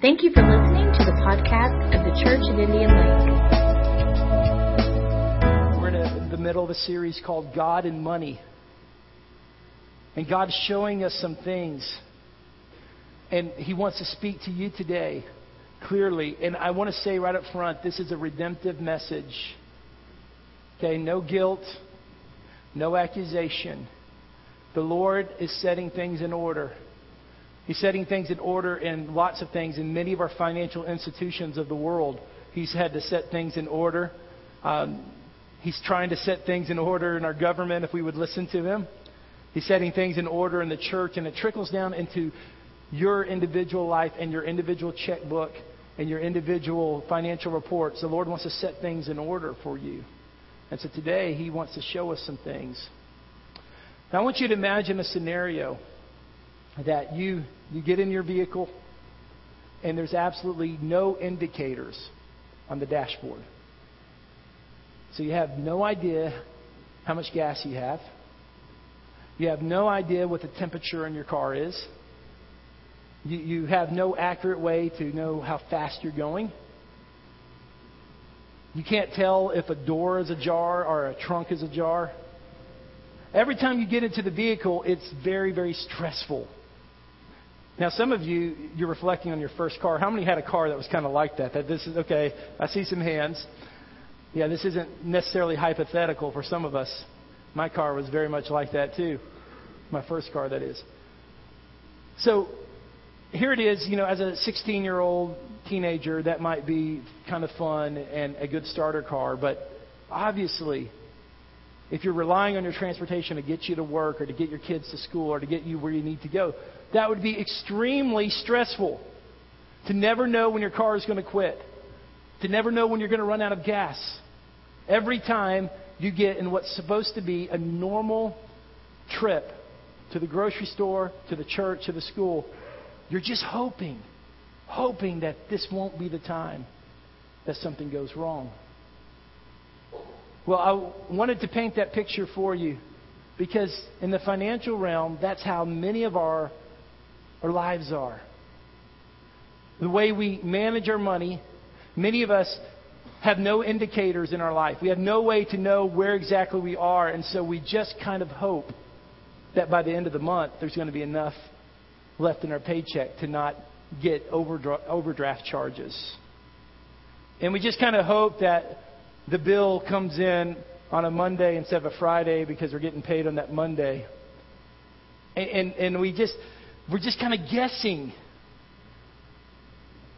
Thank you for listening to the podcast of the Church of Indian Lake. We're in the middle of a series called God and Money. And God's showing us some things. And He wants to speak to you today clearly. And I want to say right up front this is a redemptive message. Okay, no guilt, no accusation. The Lord is setting things in order. He's setting things in order in lots of things in many of our financial institutions of the world. He's had to set things in order. Um, he's trying to set things in order in our government if we would listen to him. He's setting things in order in the church, and it trickles down into your individual life and your individual checkbook and your individual financial reports. The Lord wants to set things in order for you. And so today, He wants to show us some things. Now, I want you to imagine a scenario that you, you get in your vehicle and there's absolutely no indicators on the dashboard. So you have no idea how much gas you have. You have no idea what the temperature in your car is. You, you have no accurate way to know how fast you're going. You can't tell if a door is ajar or a trunk is ajar. Every time you get into the vehicle, it's very, very stressful. Now, some of you, you're reflecting on your first car. How many had a car that was kind of like that? That this is, okay, I see some hands. Yeah, this isn't necessarily hypothetical for some of us. My car was very much like that too. My first car, that is. So, here it is, you know, as a 16 year old teenager, that might be kind of fun and a good starter car, but obviously, if you're relying on your transportation to get you to work or to get your kids to school or to get you where you need to go, that would be extremely stressful. To never know when your car is going to quit, to never know when you're going to run out of gas. Every time you get in what's supposed to be a normal trip to the grocery store, to the church, to the school, you're just hoping, hoping that this won't be the time that something goes wrong. Well, I wanted to paint that picture for you because in the financial realm, that's how many of our, our lives are. The way we manage our money, many of us have no indicators in our life. We have no way to know where exactly we are, and so we just kind of hope that by the end of the month there's going to be enough left in our paycheck to not get overdraft charges. And we just kind of hope that the bill comes in on a Monday instead of a Friday because we're getting paid on that Monday. And, and, and we just, we're just kind of guessing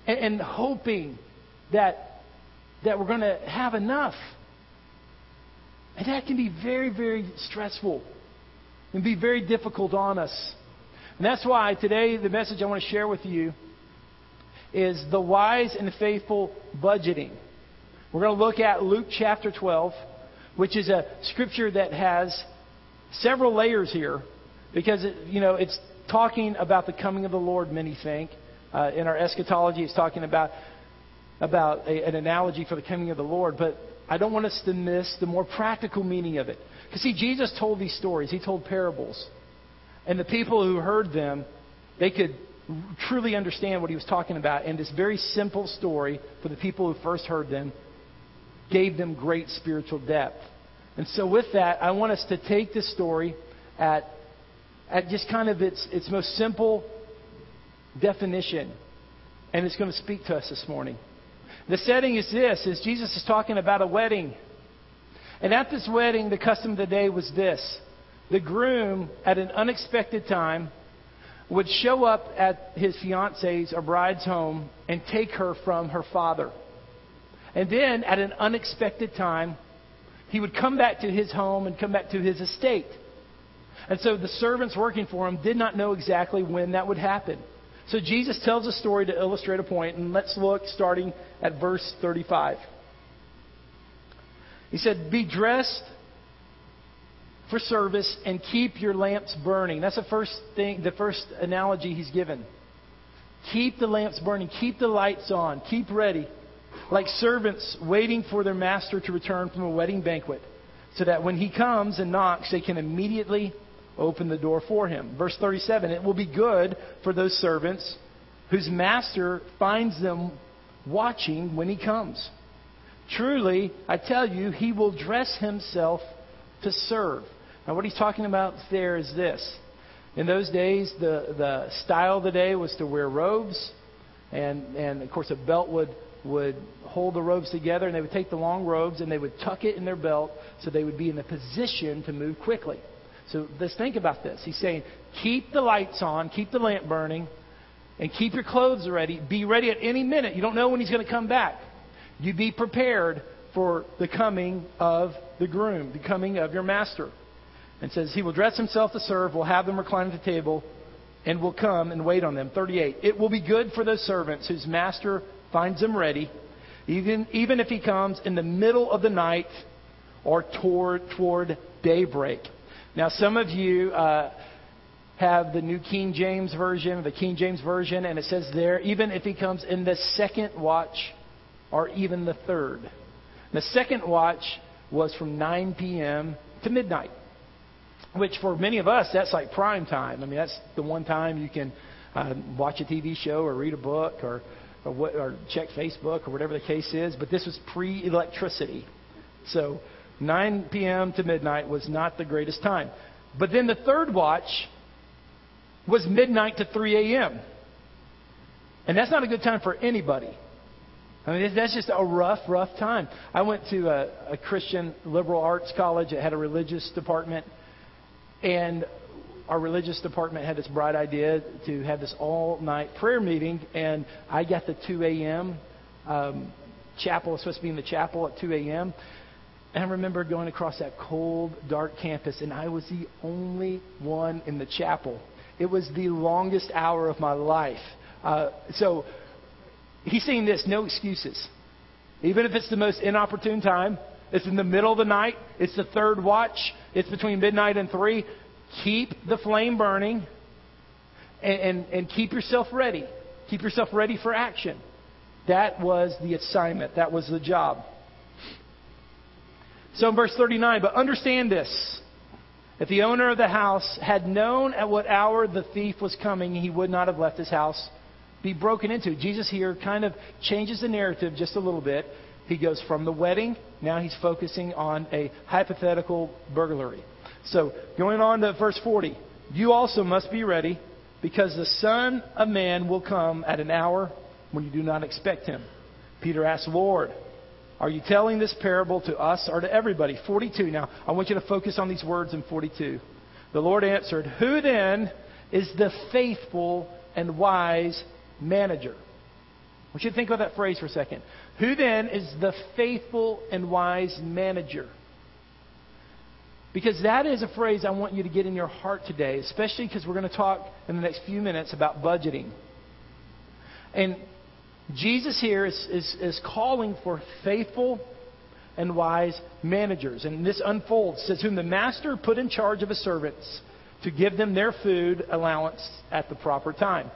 and, and hoping that, that we're going to have enough. And that can be very, very stressful and be very difficult on us. And that's why today the message I want to share with you is the wise and faithful budgeting. We're going to look at Luke chapter 12, which is a scripture that has several layers here because you know it's talking about the coming of the Lord. Many think uh, in our eschatology, it's talking about about a, an analogy for the coming of the Lord. But I don't want us to miss the more practical meaning of it. Because see, Jesus told these stories. He told parables, and the people who heard them, they could truly understand what he was talking about. And this very simple story for the people who first heard them gave them great spiritual depth. And so, with that, I want us to take this story at, at just kind of its, its most simple definition, and it's going to speak to us this morning. The setting is this: is Jesus is talking about a wedding, and at this wedding, the custom of the day was this: the groom, at an unexpected time, would show up at his fiance's or bride's home and take her from her father. And then, at an unexpected time, he would come back to his home and come back to his estate. And so the servants working for him did not know exactly when that would happen. So Jesus tells a story to illustrate a point, and let's look starting at verse 35. He said, Be dressed for service and keep your lamps burning. That's the first thing, the first analogy he's given. Keep the lamps burning, keep the lights on, keep ready like servants waiting for their master to return from a wedding banquet, so that when he comes and knocks, they can immediately open the door for him. Verse 37 It will be good for those servants whose master finds them watching when he comes. Truly, I tell you, he will dress himself to serve. Now, what he's talking about there is this. In those days, the, the style of the day was to wear robes, and, and of course, a belt would, would hold the robes together, and they would take the long robes and they would tuck it in their belt so they would be in a position to move quickly. So let's think about this. He's saying, keep the lights on, keep the lamp burning, and keep your clothes ready. Be ready at any minute. You don't know when he's going to come back. You be prepared for the coming of the groom, the coming of your master. And says, He will dress himself to serve, will have them recline at the table, and will come and wait on them. 38. It will be good for those servants whose master finds them ready, even, even if he comes in the middle of the night or toward, toward daybreak. Now, some of you uh, have the New King James Version, the King James Version, and it says there, even if he comes in the second watch or even the third. The second watch was from 9 p.m. to midnight, which for many of us, that's like prime time. I mean, that's the one time you can uh, watch a TV show or read a book or, or, what, or check Facebook or whatever the case is. But this was pre electricity. So 9 p.m. to midnight was not the greatest time. But then the third watch was midnight to 3 a.m. And that's not a good time for anybody. I mean, that's just a rough, rough time. I went to a, a Christian liberal arts college that had a religious department, and our religious department had this bright idea to have this all night prayer meeting, and I got the 2 a.m. Um, chapel, was supposed to be in the chapel at 2 a.m. And I remember going across that cold, dark campus, and I was the only one in the chapel. It was the longest hour of my life. Uh, so he's saying this no excuses. Even if it's the most inopportune time, it's in the middle of the night, it's the third watch, it's between midnight and three, keep the flame burning and, and, and keep yourself ready. Keep yourself ready for action. That was the assignment, that was the job. So in verse 39, but understand this. If the owner of the house had known at what hour the thief was coming, he would not have left his house be broken into. Jesus here kind of changes the narrative just a little bit. He goes from the wedding, now he's focusing on a hypothetical burglary. So, going on to verse 40. You also must be ready, because the Son of Man will come at an hour when you do not expect him. Peter asked, Lord, are you telling this parable to us or to everybody? 42. Now, I want you to focus on these words in 42. The Lord answered, Who then is the faithful and wise manager? I want you to think about that phrase for a second. Who then is the faithful and wise manager? Because that is a phrase I want you to get in your heart today, especially because we're going to talk in the next few minutes about budgeting. And Jesus here is, is, is calling for faithful and wise managers. And this unfolds, says, Whom the master put in charge of his servants to give them their food allowance at the proper time.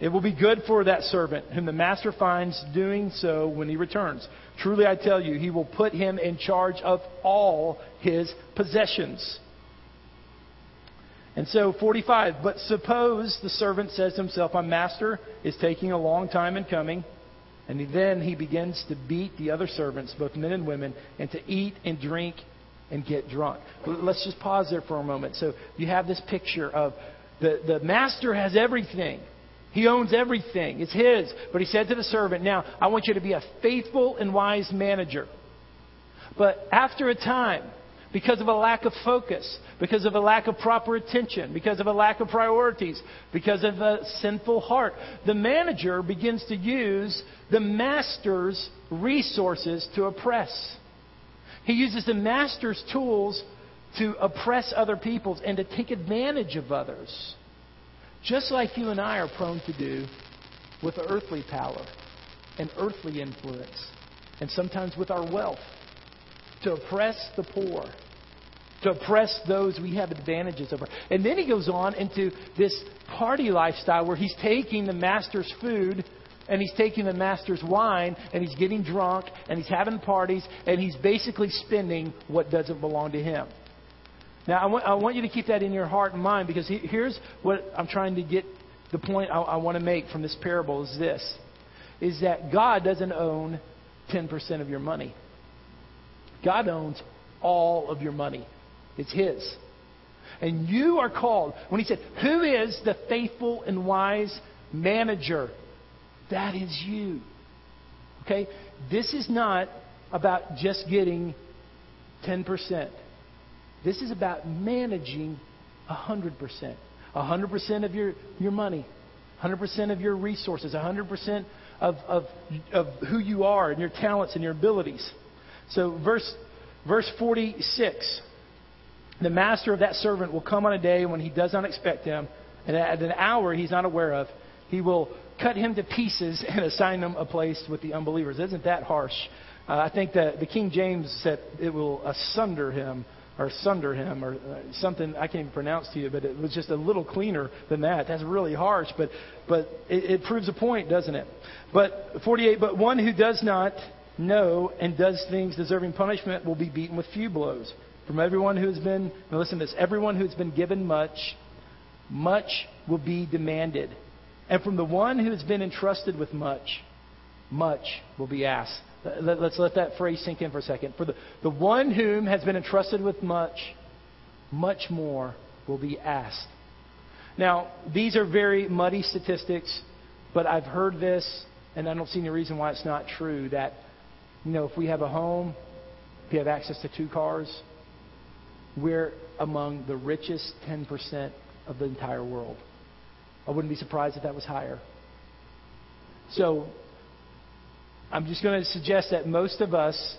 It will be good for that servant whom the master finds doing so when he returns. Truly I tell you, he will put him in charge of all his possessions. And so, 45, but suppose the servant says to himself, My master is taking a long time in coming. And then he begins to beat the other servants, both men and women, and to eat and drink and get drunk. Let's just pause there for a moment. So you have this picture of the, the master has everything. He owns everything. It's his. But he said to the servant, Now, I want you to be a faithful and wise manager. But after a time, because of a lack of focus, because of a lack of proper attention, because of a lack of priorities, because of a sinful heart. The manager begins to use the master's resources to oppress. He uses the master's tools to oppress other peoples and to take advantage of others. Just like you and I are prone to do with earthly power and earthly influence, and sometimes with our wealth, to oppress the poor to oppress those we have advantages over. And then he goes on into this party lifestyle where he's taking the master's food and he's taking the master's wine and he's getting drunk and he's having parties and he's basically spending what doesn't belong to him. Now, I want, I want you to keep that in your heart and mind because he, here's what I'm trying to get the point I, I want to make from this parable is this is that God doesn't own 10% of your money. God owns all of your money. It's His. And you are called, when He said, Who is the faithful and wise manager? That is you. Okay? This is not about just getting 10%. This is about managing 100%. 100% of your, your money, 100% of your resources, 100% of, of, of who you are and your talents and your abilities. So, verse, verse 46 the master of that servant will come on a day when he does not expect him, and at an hour he's not aware of. He will cut him to pieces and assign him a place with the unbelievers. Isn't that harsh? Uh, I think that the King James said it will asunder him or sunder him or uh, something I can't even pronounce to you, but it was just a little cleaner than that. That's really harsh, but but it, it proves a point, doesn't it? But 48. But one who does not know and does things deserving punishment will be beaten with few blows. From everyone who has been, now listen to this, everyone who has been given much, much will be demanded. And from the one who has been entrusted with much, much will be asked. Let, us let that phrase sink in for a second. For the, the one whom has been entrusted with much, much more will be asked. Now, these are very muddy statistics, but I've heard this, and I don't see any reason why it's not true that, you know, if we have a home, if you have access to two cars, we're among the richest 10% of the entire world. I wouldn't be surprised if that was higher. So, I'm just going to suggest that most of us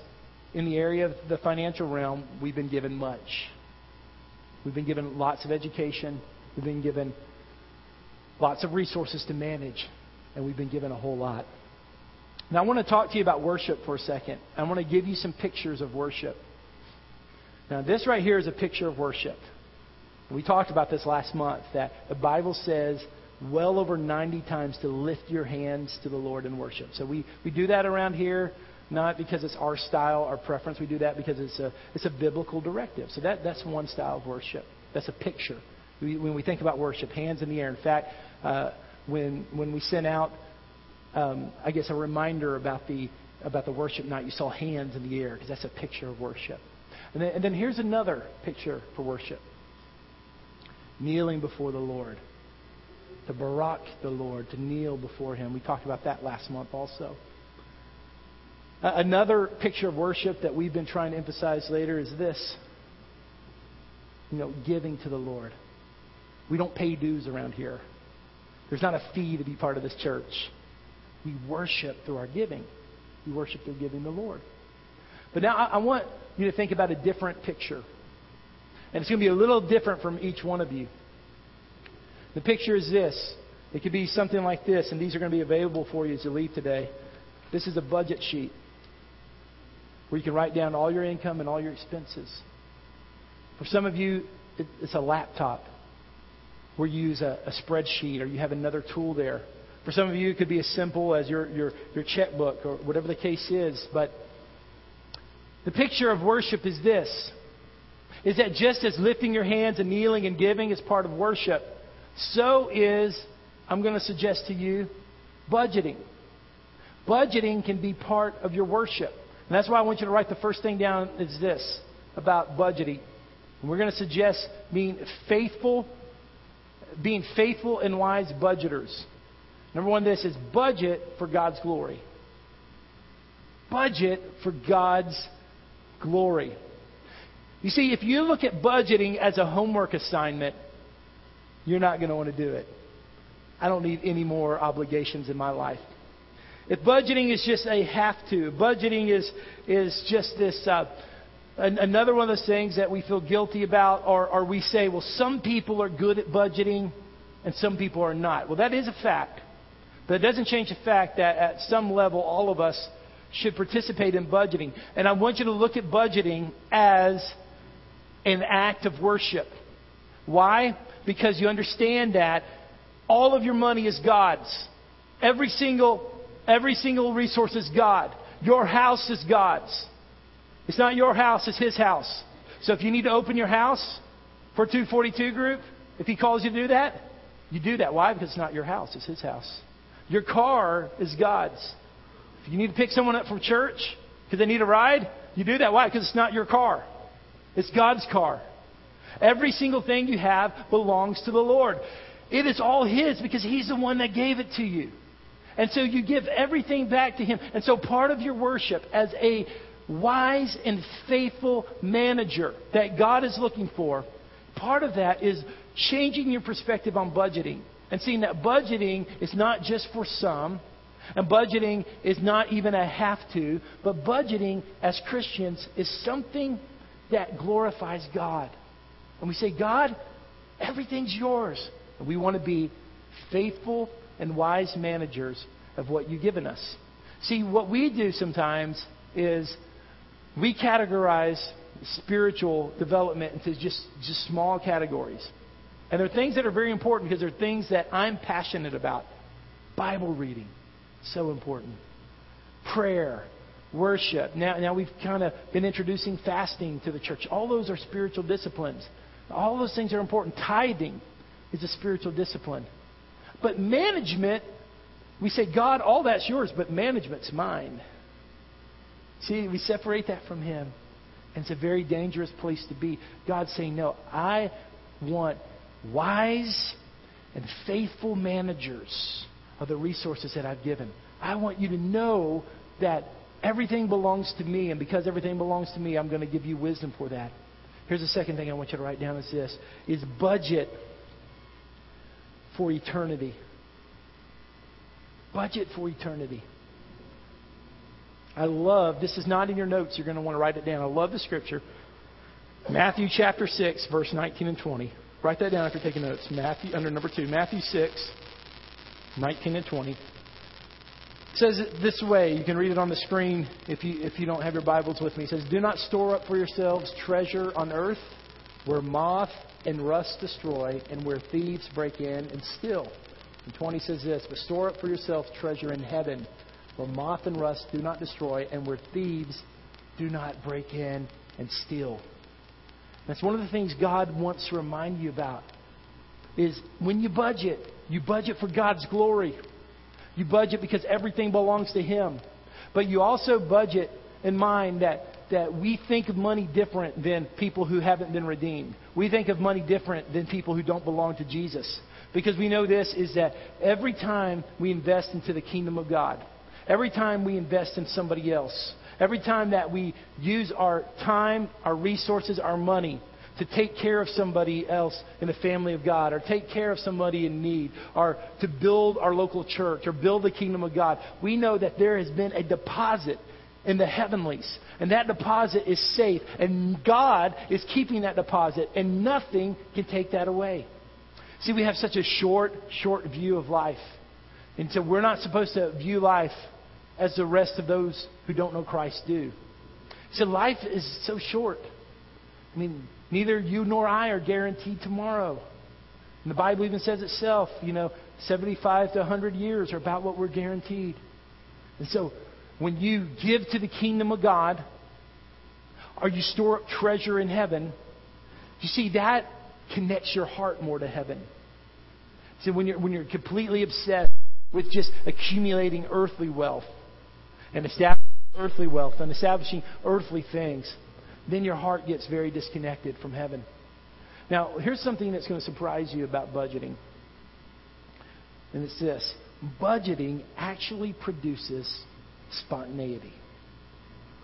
in the area of the financial realm, we've been given much. We've been given lots of education. We've been given lots of resources to manage. And we've been given a whole lot. Now, I want to talk to you about worship for a second. I want to give you some pictures of worship. Now, this right here is a picture of worship. We talked about this last month that the Bible says well over 90 times to lift your hands to the Lord in worship. So we, we do that around here, not because it's our style, our preference. We do that because it's a, it's a biblical directive. So that, that's one style of worship. That's a picture. We, when we think about worship, hands in the air. In fact, uh, when, when we sent out, um, I guess, a reminder about the, about the worship night, you saw hands in the air because that's a picture of worship. And then, and then here's another picture for worship kneeling before the Lord. To barak the Lord, to kneel before Him. We talked about that last month also. Another picture of worship that we've been trying to emphasize later is this you know, giving to the Lord. We don't pay dues around here. There's not a fee to be part of this church. We worship through our giving. We worship through giving the Lord. But now I, I want you to think about a different picture. And it's going to be a little different from each one of you. The picture is this. It could be something like this, and these are going to be available for you as you leave today. This is a budget sheet where you can write down all your income and all your expenses. For some of you, it's a laptop where you use a, a spreadsheet or you have another tool there. For some of you, it could be as simple as your, your, your checkbook or whatever the case is. But the picture of worship is this is that just as lifting your hands and kneeling and giving is part of worship, so is, I'm going to suggest to you, budgeting. Budgeting can be part of your worship. And that's why I want you to write the first thing down is this about budgeting. And we're going to suggest being faithful, being faithful and wise budgeters. Number one, this is budget for God's glory. Budget for God's glory. You see, if you look at budgeting as a homework assignment, you're not going to want to do it. I don't need any more obligations in my life. If budgeting is just a have to, budgeting is, is just this, uh, another one of those things that we feel guilty about, or, or we say, well, some people are good at budgeting and some people are not. Well, that is a fact. But it doesn't change the fact that at some level, all of us should participate in budgeting. And I want you to look at budgeting as an act of worship. Why? Because you understand that all of your money is God's. Every single, every single resource is God. Your house is God's. It's not your house, it's His house. So if you need to open your house for 242 group, if He calls you to do that, You do that. Why? Because it's not your house, it's His house. Your car is God's. If you need to pick someone up from church because they need a ride, you do that. Why? Because it's not your car, it's God's car. Every single thing you have belongs to the Lord. It is all His because He's the one that gave it to you. And so you give everything back to Him. And so part of your worship as a wise and faithful manager that God is looking for, part of that is changing your perspective on budgeting and seeing that budgeting is not just for some, and budgeting is not even a have to, but budgeting as Christians is something that glorifies God. And we say, God, everything's yours. And we want to be faithful and wise managers of what you've given us. See, what we do sometimes is we categorize spiritual development into just, just small categories. And there are things that are very important because they're things that I'm passionate about. Bible reading, so important. Prayer, worship. Now, now we've kind of been introducing fasting to the church. All those are spiritual disciplines. All those things are important. Tithing is a spiritual discipline. But management, we say, God, all that's yours, but management's mine. See, we separate that from Him. And it's a very dangerous place to be. God's saying, No, I want wise and faithful managers of the resources that I've given. I want you to know that everything belongs to me, and because everything belongs to me, I'm going to give you wisdom for that. Here's the second thing I want you to write down is this is budget for eternity. Budget for eternity. I love, this is not in your notes, you're going to want to write it down. I love the scripture. Matthew chapter 6, verse 19 and 20. Write that down if you're taking notes. Matthew, under number 2, Matthew 6, 19 and 20. It says it this way. You can read it on the screen if you, if you don't have your Bibles with me. It says, Do not store up for yourselves treasure on earth where moth and rust destroy and where thieves break in and steal. And 20 says this, But store up for yourselves treasure in heaven where moth and rust do not destroy, and where thieves do not break in and steal. That's one of the things God wants to remind you about. Is when you budget, you budget for God's glory. You budget because everything belongs to Him. But you also budget in mind that, that we think of money different than people who haven't been redeemed. We think of money different than people who don't belong to Jesus. Because we know this is that every time we invest into the kingdom of God, Every time we invest in somebody else, every time that we use our time, our resources, our money to take care of somebody else in the family of God, or take care of somebody in need, or to build our local church, or build the kingdom of God, we know that there has been a deposit in the heavenlies. And that deposit is safe. And God is keeping that deposit. And nothing can take that away. See, we have such a short, short view of life. And so we're not supposed to view life as the rest of those who don't know Christ do. So life is so short. I mean, neither you nor I are guaranteed tomorrow. And the Bible even says itself, you know, 75 to 100 years are about what we're guaranteed. And so when you give to the kingdom of God, or you store up treasure in heaven, you see that connects your heart more to heaven. See, when you're, when you're completely obsessed with just accumulating earthly wealth, and establishing earthly wealth and establishing earthly things, then your heart gets very disconnected from heaven. Now, here's something that's going to surprise you about budgeting. And it's this budgeting actually produces spontaneity.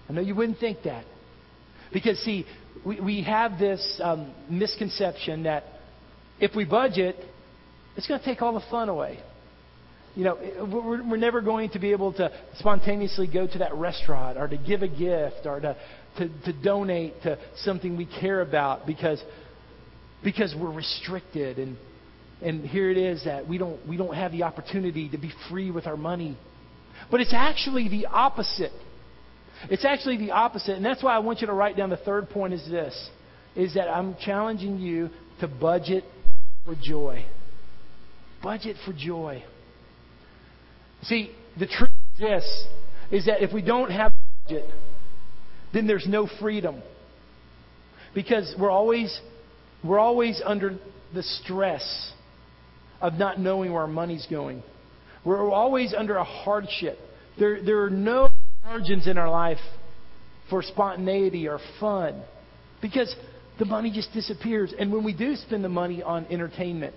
I know you wouldn't think that. Because, see, we, we have this um, misconception that if we budget, it's going to take all the fun away you know, we're, we're never going to be able to spontaneously go to that restaurant or to give a gift or to, to, to donate to something we care about because, because we're restricted. And, and here it is that we don't, we don't have the opportunity to be free with our money. But it's actually the opposite. It's actually the opposite. And that's why I want you to write down the third point is this, is that I'm challenging you to budget for joy. Budget for joy. See, the truth is this is that if we don't have a budget, then there's no freedom. Because we're always we're always under the stress of not knowing where our money's going. We're always under a hardship. There, there are no margins in our life for spontaneity or fun because the money just disappears. And when we do spend the money on entertainment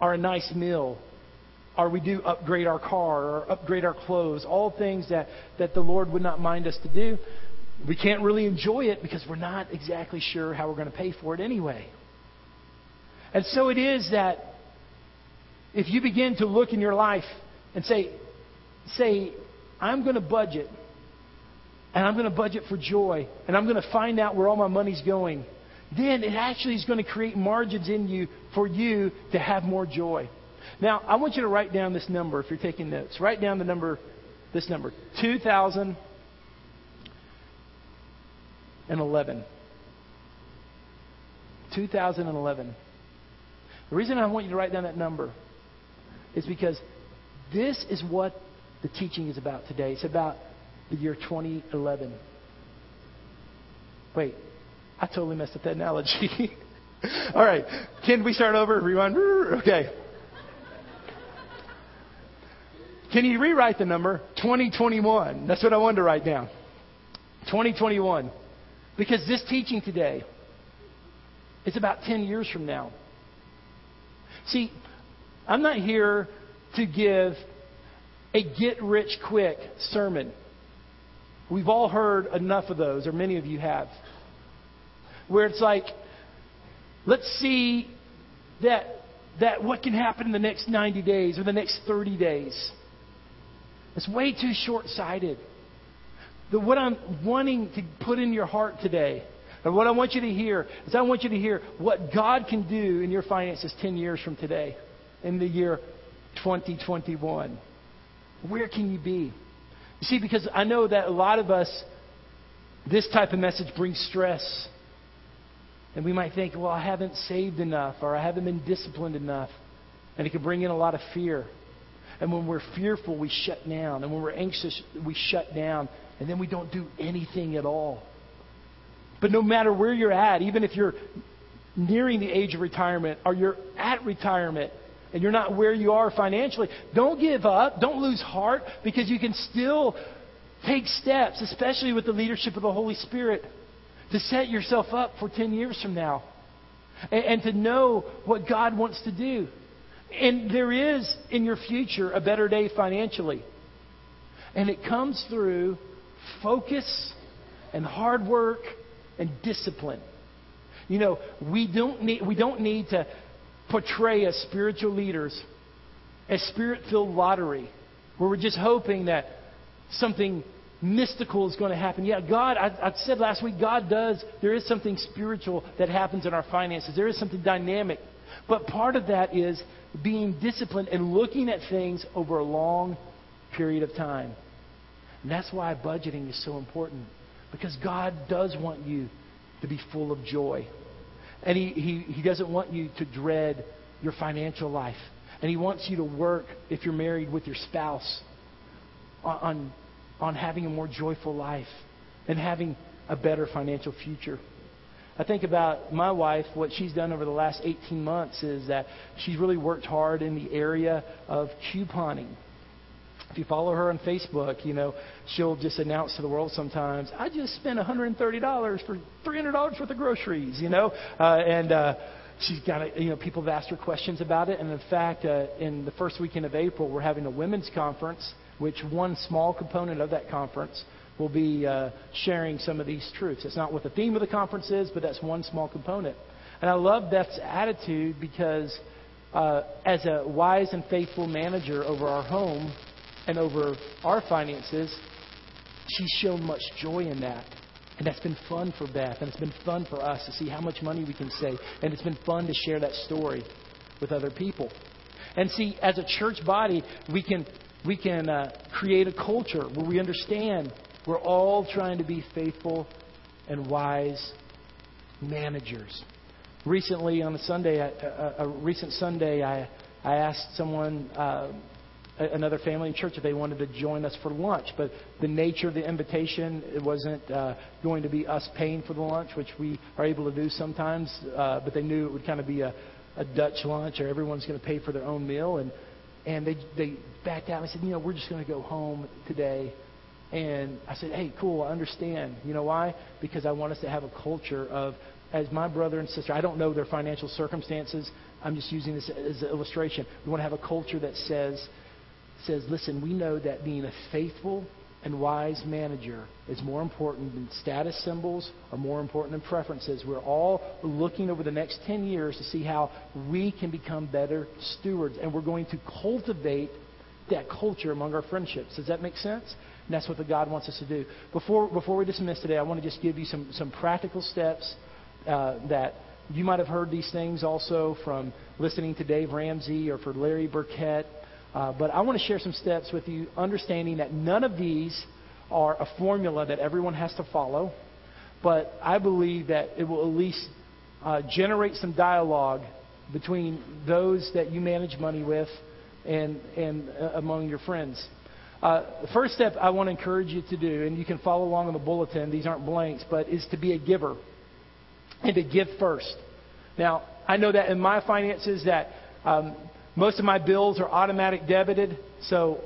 or a nice meal, or we do upgrade our car or upgrade our clothes, all things that, that the Lord would not mind us to do, we can't really enjoy it because we're not exactly sure how we're going to pay for it anyway. And so it is that if you begin to look in your life and say, say, I'm going to budget, and I'm going to budget for joy, and I'm going to find out where all my money's going, then it actually is going to create margins in you for you to have more joy. Now, I want you to write down this number if you're taking notes. Write down the number, this number, 2011. 2011. The reason I want you to write down that number is because this is what the teaching is about today. It's about the year 2011. Wait, I totally messed up that analogy. All right, can we start over? Rewind. Okay. Can you rewrite the number 2021? That's what I wanted to write down. 2021. Because this teaching today is about 10 years from now. See, I'm not here to give a get rich quick sermon. We've all heard enough of those, or many of you have, where it's like, let's see that, that what can happen in the next 90 days or the next 30 days. It's way too short sighted. What I'm wanting to put in your heart today, and what I want you to hear, is I want you to hear what God can do in your finances 10 years from today, in the year 2021. Where can you be? You see, because I know that a lot of us, this type of message brings stress. And we might think, well, I haven't saved enough, or I haven't been disciplined enough. And it can bring in a lot of fear. And when we're fearful, we shut down. And when we're anxious, we shut down. And then we don't do anything at all. But no matter where you're at, even if you're nearing the age of retirement or you're at retirement, and you're not where you are financially, don't give up. Don't lose heart because you can still take steps, especially with the leadership of the Holy Spirit, to set yourself up for 10 years from now and, and to know what God wants to do. And there is in your future a better day financially. And it comes through focus and hard work and discipline. You know, we don't need, we don't need to portray as spiritual leaders a spirit filled lottery where we're just hoping that something mystical is going to happen. Yeah, God, I, I, said last week, God does, there is something spiritual that happens in our finances. There is something dynamic. But part of that is being disciplined and looking at things over a long period of time. And that's why budgeting is so important. Because God does want you to be full of joy. And he, he, he doesn't want you to dread your financial life. And He wants you to work, if you're married, with your spouse on, on having a more joyful life and having a better financial future. I think about my wife, what she's done over the last 18 months is that she's really worked hard in the area of couponing. If you follow her on Facebook, you know, she'll just announce to the world sometimes, I just spent $130 for $300 worth of groceries, you know, uh, and, uh, she's got, you know, people have asked her questions about it. And in fact, uh, in the first weekend of April, we're having a women's conference, which one small component of that conference will be uh, sharing some of these truths. It's not what the theme of the conference is, but that's one small component. And I love Beth's attitude because uh, as a wise and faithful manager over our home, and over our finances, she's shown much joy in that. And that's been fun for Beth, and it's been fun for us to see how much money we can save. And it's been fun to share that story with other people. And see, as a church body, we can, we can uh, create a culture where we understand we're all trying to be faithful and wise managers. Recently, on a Sunday, a, a, a recent Sunday, I, I asked someone uh, another family in church if they wanted to join us for lunch. But the nature of the invitation, it wasn't uh, going to be us paying for the lunch, which we are able to do sometimes. Uh, but they knew it would kind of be a, a Dutch lunch or everyone's going to pay for their own meal. And, and they, they backed out and said, you know, we're just going to go home today. And I said, hey, cool, I understand. You know why? Because I want us to have a culture of, as my brother and sister, I don't know their financial circumstances. I'm just using this as an illustration. We want to have a culture that says, says, listen, we know that being a faithful and wise manager is more important than status symbols or more important than preferences. We're all looking over the next 10 years to see how we can become better stewards. And we're going to cultivate that culture among our friendships. Does that make sense? And that's what the God wants us to do. Before, before we dismiss today, I want to just give you some, some practical steps uh, that you might have heard these things also from listening to Dave Ramsey or for Larry Burkett. Uh, but I want to share some steps with you, understanding that none of these are a formula that everyone has to follow. But I believe that it will at least uh, generate some dialogue between those that you manage money with and, and uh, among your friends. Uh, the first step I want to encourage you to do, and you can follow along in the bulletin, these aren't blanks, but is to be a giver and to give first. Now, I know that in my finances that um, most of my bills are automatic debited. So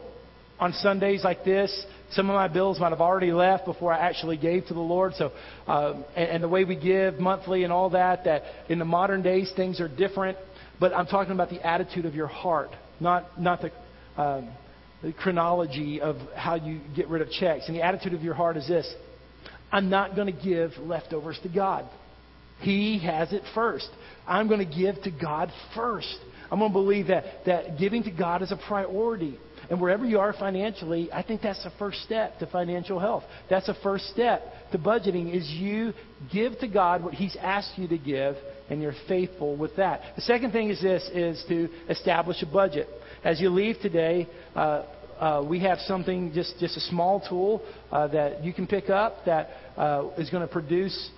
on Sundays like this, some of my bills might have already left before I actually gave to the Lord. So, um, and, and the way we give monthly and all that, that in the modern days things are different. But I'm talking about the attitude of your heart, not not the, um, the chronology of how you get rid of checks. And the attitude of your heart is this: I'm not going to give leftovers to God. He has it first. I'm going to give to God first. I'm going to believe that, that giving to God is a priority. And wherever you are financially, I think that's the first step to financial health. That's the first step to budgeting is you give to God what He's asked you to give, and you're faithful with that. The second thing is this is to establish a budget. As you leave today, uh, uh, we have something, just, just a small tool uh, that you can pick up that uh, is going to produce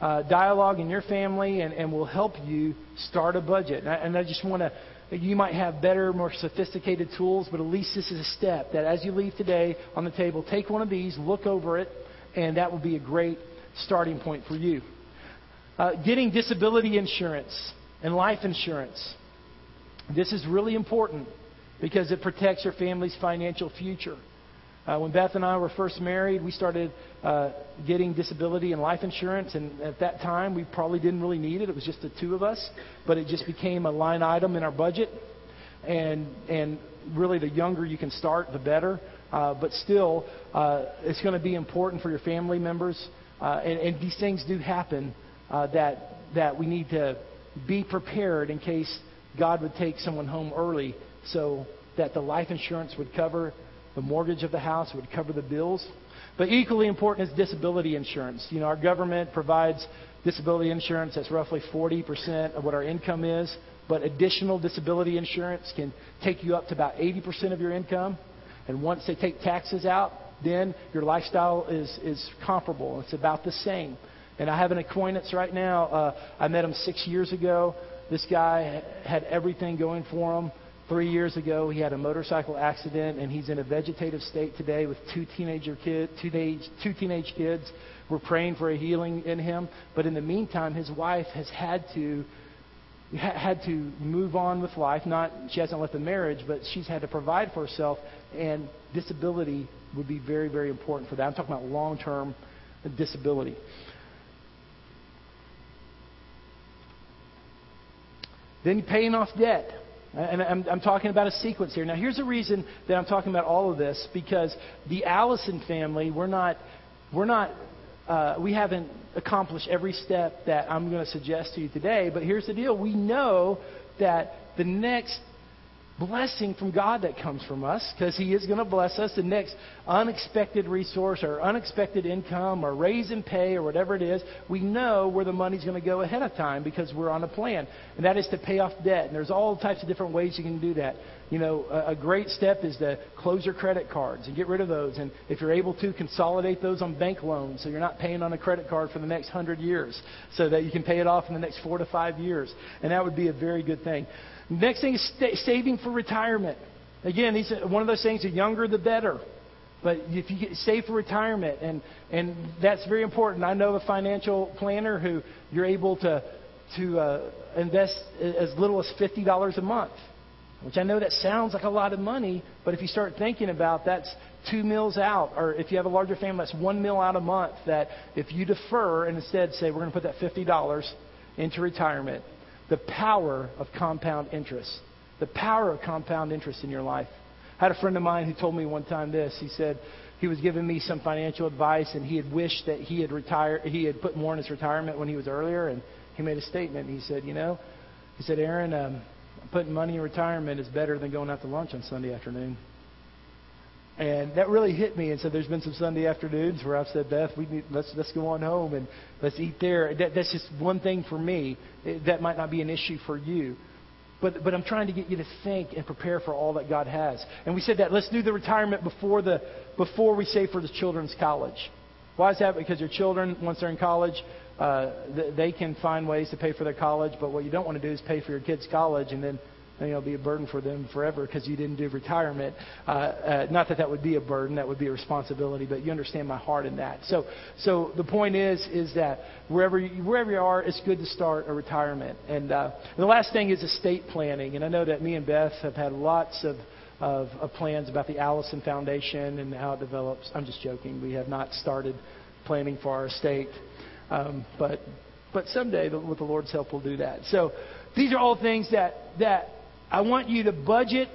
uh, dialogue in your family and, and will help you start a budget. And I, and I just want to, you might have better, more sophisticated tools, but at least this is a step that as you leave today on the table, take one of these, look over it, and that will be a great starting point for you. Uh, getting disability insurance and life insurance. This is really important because it protects your family's financial future. Uh, when Beth and I were first married, we started uh, getting disability and life insurance, and at that time, we probably didn't really need it. It was just the two of us, but it just became a line item in our budget. And and really, the younger you can start, the better. Uh, but still, uh, it's going to be important for your family members, uh, and, and these things do happen uh, that that we need to be prepared in case God would take someone home early, so that the life insurance would cover the mortgage of the house, would cover the bills. But equally important is disability insurance. You know, our government provides disability insurance that's roughly 40% of what our income is, but additional disability insurance can take you up to about 80% of your income. And once they take taxes out, then your lifestyle is, is comparable. It's about the same. And I have an acquaintance right now. Uh, I met him six years ago. This guy had everything going for him. Three years ago, he had a motorcycle accident, and he's in a vegetative state today with two teenager two teenage, two teenage kids. We're praying for a healing in him, but in the meantime, his wife has had to had to move on with life. Not she hasn't left the marriage, but she's had to provide for herself, and disability would be very, very important for that. I'm talking about long-term disability. Then paying off debt. And I'm, I'm, talking about a sequence here. Now, here's the reason that I'm talking about all of this because the Allison family, we're not, we're not, uh, we haven't accomplished every step that I'm going to suggest to you today. But here's the deal: we know that the next blessing from God that comes from us because He is going to bless us. The next unexpected resource or unexpected income or raise in pay or whatever it is, we know where the money's going to go ahead of time because we're on a plan. And that is to pay off debt. And there's all types of different ways you can do that. You know, a, a great step is to close your credit cards and get rid of those. And if you're able to, consolidate those on bank loans so you're not paying on a credit card for the next hundred years so that you can pay it off in the next four to five years. And that would be a very good thing. Next thing is st- saving for retirement. Again, these are one of those things: the younger, the better. But if you get, save for retirement, and and that's very important. I know a financial planner who you're able to to uh, invest as little as $50 a month. Which I know that sounds like a lot of money, but if you start thinking about that's two meals out, or if you have a larger family, that's one meal out a month. That if you defer and instead say, we're going to put that $50 into retirement, the power of compound interest, the power of compound interest in your life. I had a friend of mine who told me one time this. He said he was giving me some financial advice, and he had wished that he had retired, he had put more in his retirement when he was earlier, and he made a statement. He said, you know, he said, Aaron. Um, putting money in retirement is better than going out to lunch on Sunday afternoon. And that really hit me. And so there's been some Sunday afternoons where I've said, Beth, we need, let's let's go on home and let's eat there. That, that's just one thing for me. That might not be an issue for you. But, but I'm trying to get you to think and prepare for all that God has. And we said that let's do the retirement before, the, before we save for the children's college. Why is that? Because your children, once they're in college, uh, they can find ways to pay for their college, but what you don't want to do is pay for your kids' college and then you know, be a burden for them forever because you didn't do retirement. Uh, uh, not that that would be a burden, that would be a responsibility, but you understand my heart in that. So, so the point is, is that wherever you, wherever you are, it's good to start a retirement. And uh, the last thing is estate planning. And I know that me and Beth have had lots of of, of plans about the Allison Foundation and how it develops. I'm just joking. We have not started planning for our estate. Um, but but someday, with the Lord's help, we'll do that. So these are all things that that I want you to budget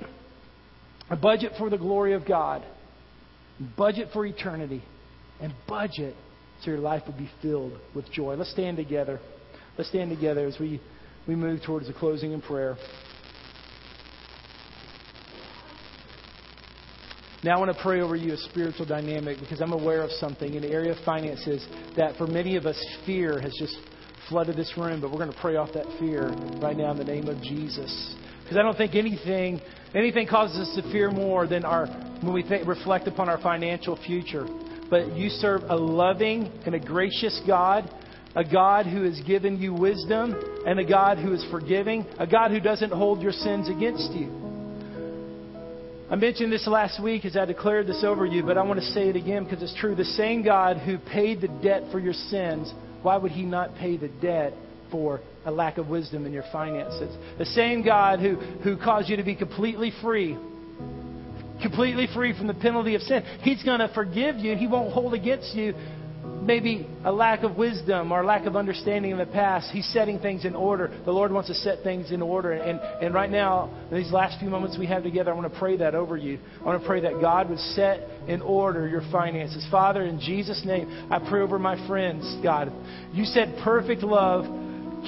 a budget for the glory of God, budget for eternity, and budget so your life will be filled with joy. Let's stand together. Let's stand together as we, we move towards the closing in prayer. Now, I want to pray over you a spiritual dynamic because I'm aware of something in the area of finances that for many of us, fear has just flooded this room. But we're going to pray off that fear right now in the name of Jesus. Because I don't think anything anything causes us to fear more than our when we think, reflect upon our financial future. But you serve a loving and a gracious God, a God who has given you wisdom, and a God who is forgiving, a God who doesn't hold your sins against you. I mentioned this last week as I declared this over you, but I want to say it again because it's true. The same God who paid the debt for your sins, why would He not pay the debt for a lack of wisdom in your finances? The same God who, who caused you to be completely free, completely free from the penalty of sin, He's going to forgive you. He won't hold against you maybe a lack of wisdom or lack of understanding in the past. He's setting things in order. The Lord wants to set things in order. And, and right now, in these last few moments we have together, I want to pray that over you. I want to pray that God would set in order your finances. Father, in Jesus' name, I pray over my friends, God. You said perfect love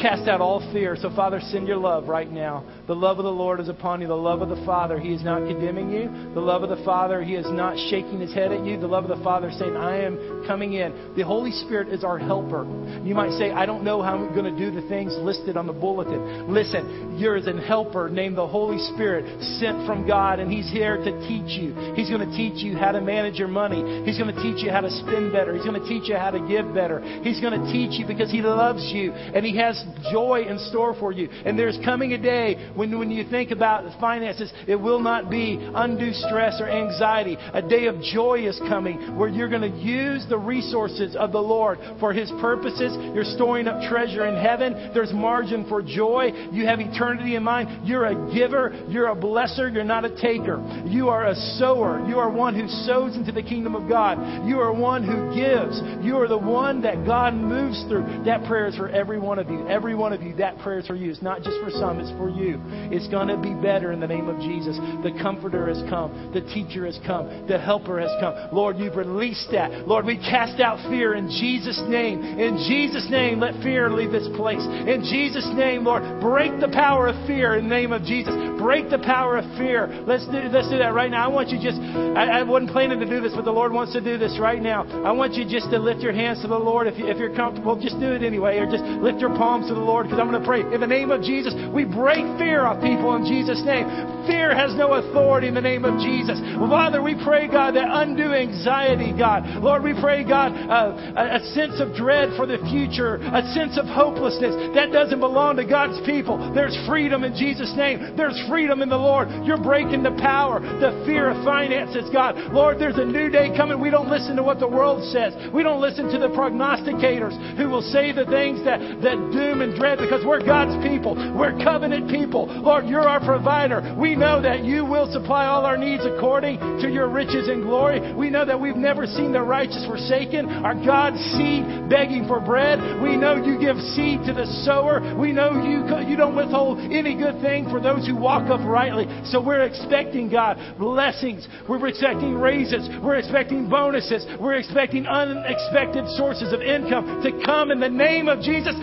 cast out all fear. So, Father, send your love right now. The love of the Lord is upon you. The love of the Father, He is not condemning you. The love of the Father, He is not shaking His head at you. The love of the Father saying, I am coming in. The Holy Spirit is our helper. You might say, I don't know how I'm going to do the things listed on the bulletin. Listen, you're an helper named the Holy Spirit, sent from God, and He's here to teach you. He's going to teach you how to manage your money. He's going to teach you how to spend better. He's going to teach you how to give better. He's going to teach you because He loves you and He has joy in store for you. And there's coming a day when, when you think about finances, it will not be undue stress or anxiety. A day of joy is coming where you're going to use the resources of the Lord for His purposes. You're storing up treasure in heaven. There's margin for joy. You have eternity in mind. You're a giver. You're a blesser. You're not a taker. You are a sower. You are one who sows into the kingdom of God. You are one who gives. You are the one that God moves through. That prayer is for every one of you. Every one of you, that prayer is for you. It's not just for some, it's for you. It's going to be better in the name of Jesus. The Comforter has come. The Teacher has come. The Helper has come. Lord, you've released that. Lord, we cast out fear in Jesus' name. In Jesus' name, let fear leave this place. In Jesus' name, Lord, break the power of fear in the name of Jesus. Break the power of fear. Let's do, let's do that right now. I want you just, I, I wasn't planning to do this, but the Lord wants to do this right now. I want you just to lift your hands to the Lord. If, you, if you're comfortable, just do it anyway, or just lift your palms to the Lord because I'm going to pray. In the name of Jesus, we break fear off people in Jesus' name. Fear has no authority in the name of Jesus. Father, we pray, God, that undue anxiety, God. Lord, we pray, God, uh, a, a sense of dread for the future, a sense of hopelessness. That doesn't belong to God's people. There's freedom in Jesus' name. There's freedom in the Lord. You're breaking the power, the fear of finances, God. Lord, there's a new day coming. We don't listen to what the world says. We don't listen to the prognosticators who will say the things that, that do gloom and dread because we're God's people. We're covenant people. Lord, you're our provider. We know that you will supply all our needs according to your riches and glory. We know that we've never seen the righteous forsaken, our God's seed begging for bread. We know you give seed to the sower. We know you, you don't withhold any good thing for those who walk uprightly. So we're expecting, God, blessings. We're expecting raises. We're expecting bonuses. We're expecting unexpected sources of income to come in the name of Jesus.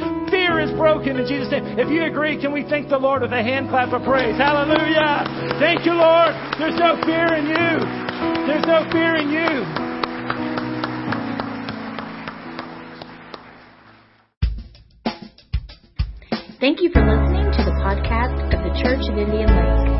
Is broken in Jesus' name. If you agree, can we thank the Lord with a hand clap of praise? Hallelujah. Thank you, Lord. There's no fear in you. There's no fear in you. Thank you for listening to the podcast of the Church of Indian Lake.